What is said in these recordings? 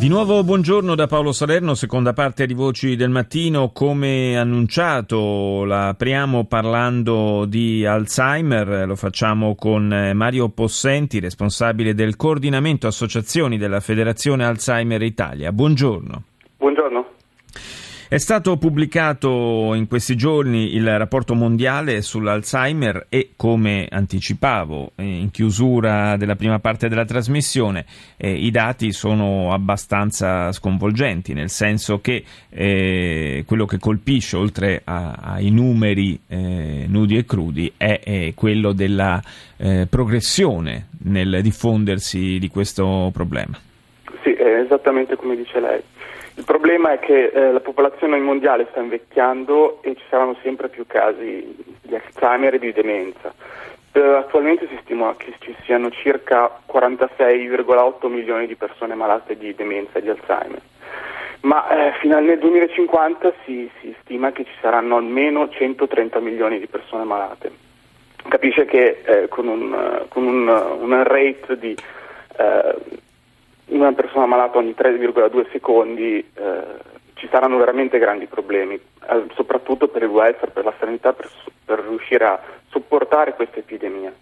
Di nuovo buongiorno da Paolo Salerno, seconda parte di Voci del Mattino. Come annunciato, la apriamo parlando di Alzheimer, lo facciamo con eh, Mario Possenti, responsabile del coordinamento associazioni della Federazione Alzheimer Italia. Buongiorno. Buongiorno. È stato pubblicato in questi giorni il rapporto mondiale sull'Alzheimer e, come anticipavo eh, in chiusura della prima parte della trasmissione, eh, i dati sono abbastanza sconvolgenti, nel senso che eh, quello che colpisce, oltre a, ai numeri eh, nudi e crudi, è, è quello della eh, progressione nel diffondersi di questo problema. Sì, è esattamente come dice lei. Il problema è che eh, la popolazione mondiale sta invecchiando e ci saranno sempre più casi di Alzheimer e di demenza. Eh, attualmente si stima che ci siano circa 46,8 milioni di persone malate di demenza e di Alzheimer, ma eh, fino al 2050 si, si, stima che ci saranno almeno 130 milioni di persone malate. Capisce che eh, con, un, con un, un, rate di eh, una persona malata ogni 3,2 secondi eh, ci saranno veramente grandi problemi, eh, soprattutto per il welfare, per la sanità, per, per riuscire a sopportare questa epidemia.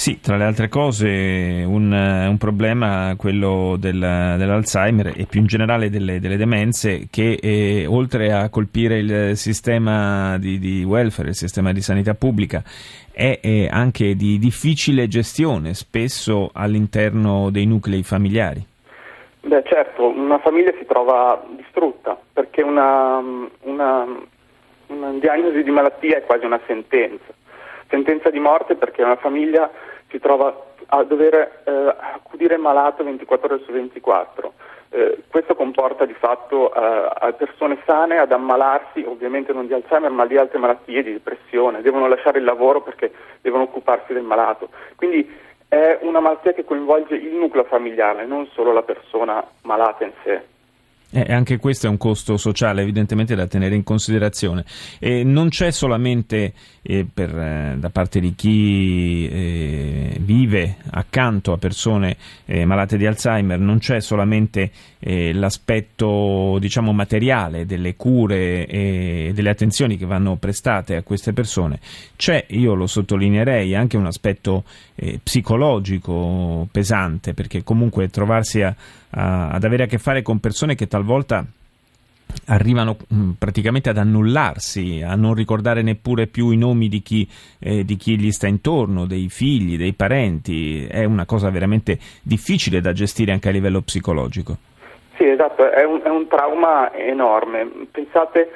Sì, tra le altre cose un, un problema quello del, dell'Alzheimer e più in generale delle, delle demenze che eh, oltre a colpire il sistema di, di, welfare, il sistema di sanità pubblica, è, è anche di difficile gestione spesso all'interno dei nuclei familiari. Beh certo, una famiglia si trova distrutta perché una, una, una diagnosi di malattia è quasi una sentenza, sentenza di morte perché una famiglia si trova a dover eh, accudire malato 24 ore su 24. Eh, questo comporta di fatto eh, a persone sane ad ammalarsi, ovviamente non di Alzheimer, ma di altre malattie, di depressione, devono lasciare il lavoro perché devono occuparsi del malato. Quindi è una malattia che coinvolge il nucleo familiare, non solo la persona malata in sé. Eh, anche questo è un costo sociale evidentemente da tenere in considerazione. E non c'è solamente eh, per, eh, da parte di chi eh, vive accanto a persone eh, malate di Alzheimer, non c'è solamente eh, l'aspetto diciamo, materiale delle cure e delle attenzioni che vanno prestate a queste persone, c'è, io lo sottolineerei, anche un aspetto psicologico pesante, perché comunque trovarsi a, ad avere a che fare con persone che talvolta arrivano mm, praticamente ad annullarsi, a non ricordare neppure più i nomi di chi, eh, di chi, gli sta intorno, dei figli, dei parenti, è una cosa veramente difficile da gestire anche a livello psicologico. Sì, esatto, è un, è un trauma enorme. Pensate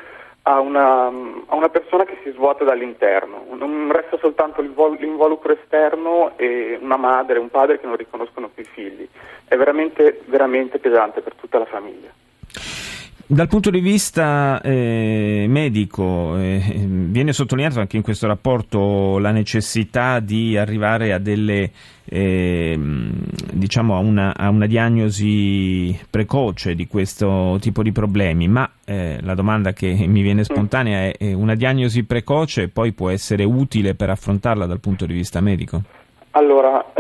a una, a una, persona che si svuota dall'interno, non resta soltanto l'involucro esterno e una madre, un padre che non riconoscono più i figli. È veramente, veramente pesante per tutta la famiglia. Dal punto di vista eh, medico, eh, viene sottolineato anche in questo rapporto la necessità di arrivare a delle eh, diciamo a una, a una, diagnosi precoce di questo tipo di problemi, ma eh, la domanda che mi viene spontanea è una diagnosi precoce poi può essere utile per affrontarla dal punto di vista medico? Allora,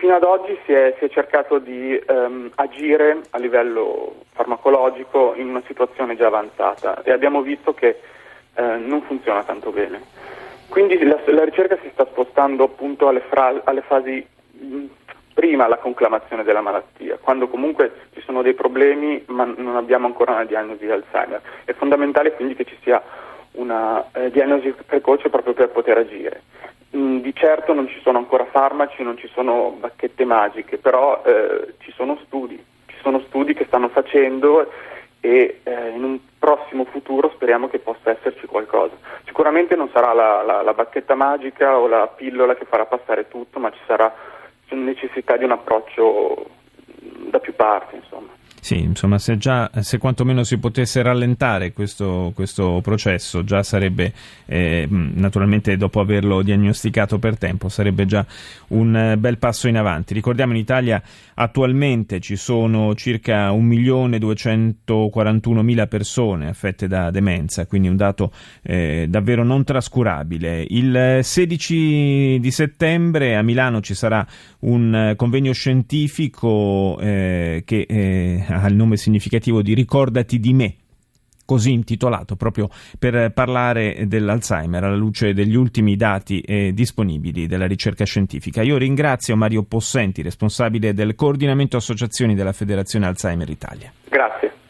fino ad oggi si è, si è cercato di um, agire a livello farmacologico in una situazione già avanzata e abbiamo visto che uh, non funziona tanto bene. Quindi la, la, ricerca si sta spostando appunto alle, fra, alle fasi mh, prima la conclamazione della malattia, quando comunque ci sono dei problemi ma non abbiamo ancora una diagnosi di Alzheimer. È fondamentale quindi che ci sia una eh, diagnosi precoce proprio per poter agire. Mm, di certo non ci sono ancora farmaci, non ci sono bacchette magiche, però eh, ci sono studi, ci sono studi che stanno facendo e eh, in un prossimo futuro speriamo che possa esserci qualcosa. Sicuramente non sarà la, la, la, bacchetta magica o la pillola che farà passare tutto, ma ci sarà necessità di un approccio da più parti, insomma. Sì, insomma, se già, se quantomeno si potesse rallentare questo, questo processo, già sarebbe, eh, naturalmente dopo averlo diagnosticato per tempo, sarebbe già un eh, bel passo in avanti. Ricordiamo in Italia attualmente ci sono circa 1.241.000 persone affette da demenza, quindi un dato eh, davvero non trascurabile. Il 16 di settembre a Milano ci sarà un eh, convegno scientifico eh, che eh, ha il nome significativo di Ricordati di me così intitolato proprio per parlare dell'Alzheimer alla luce degli ultimi dati eh, disponibili della ricerca scientifica. Io ringrazio Mario Possenti, responsabile del coordinamento associazioni della Federazione Alzheimer Italia. Grazie.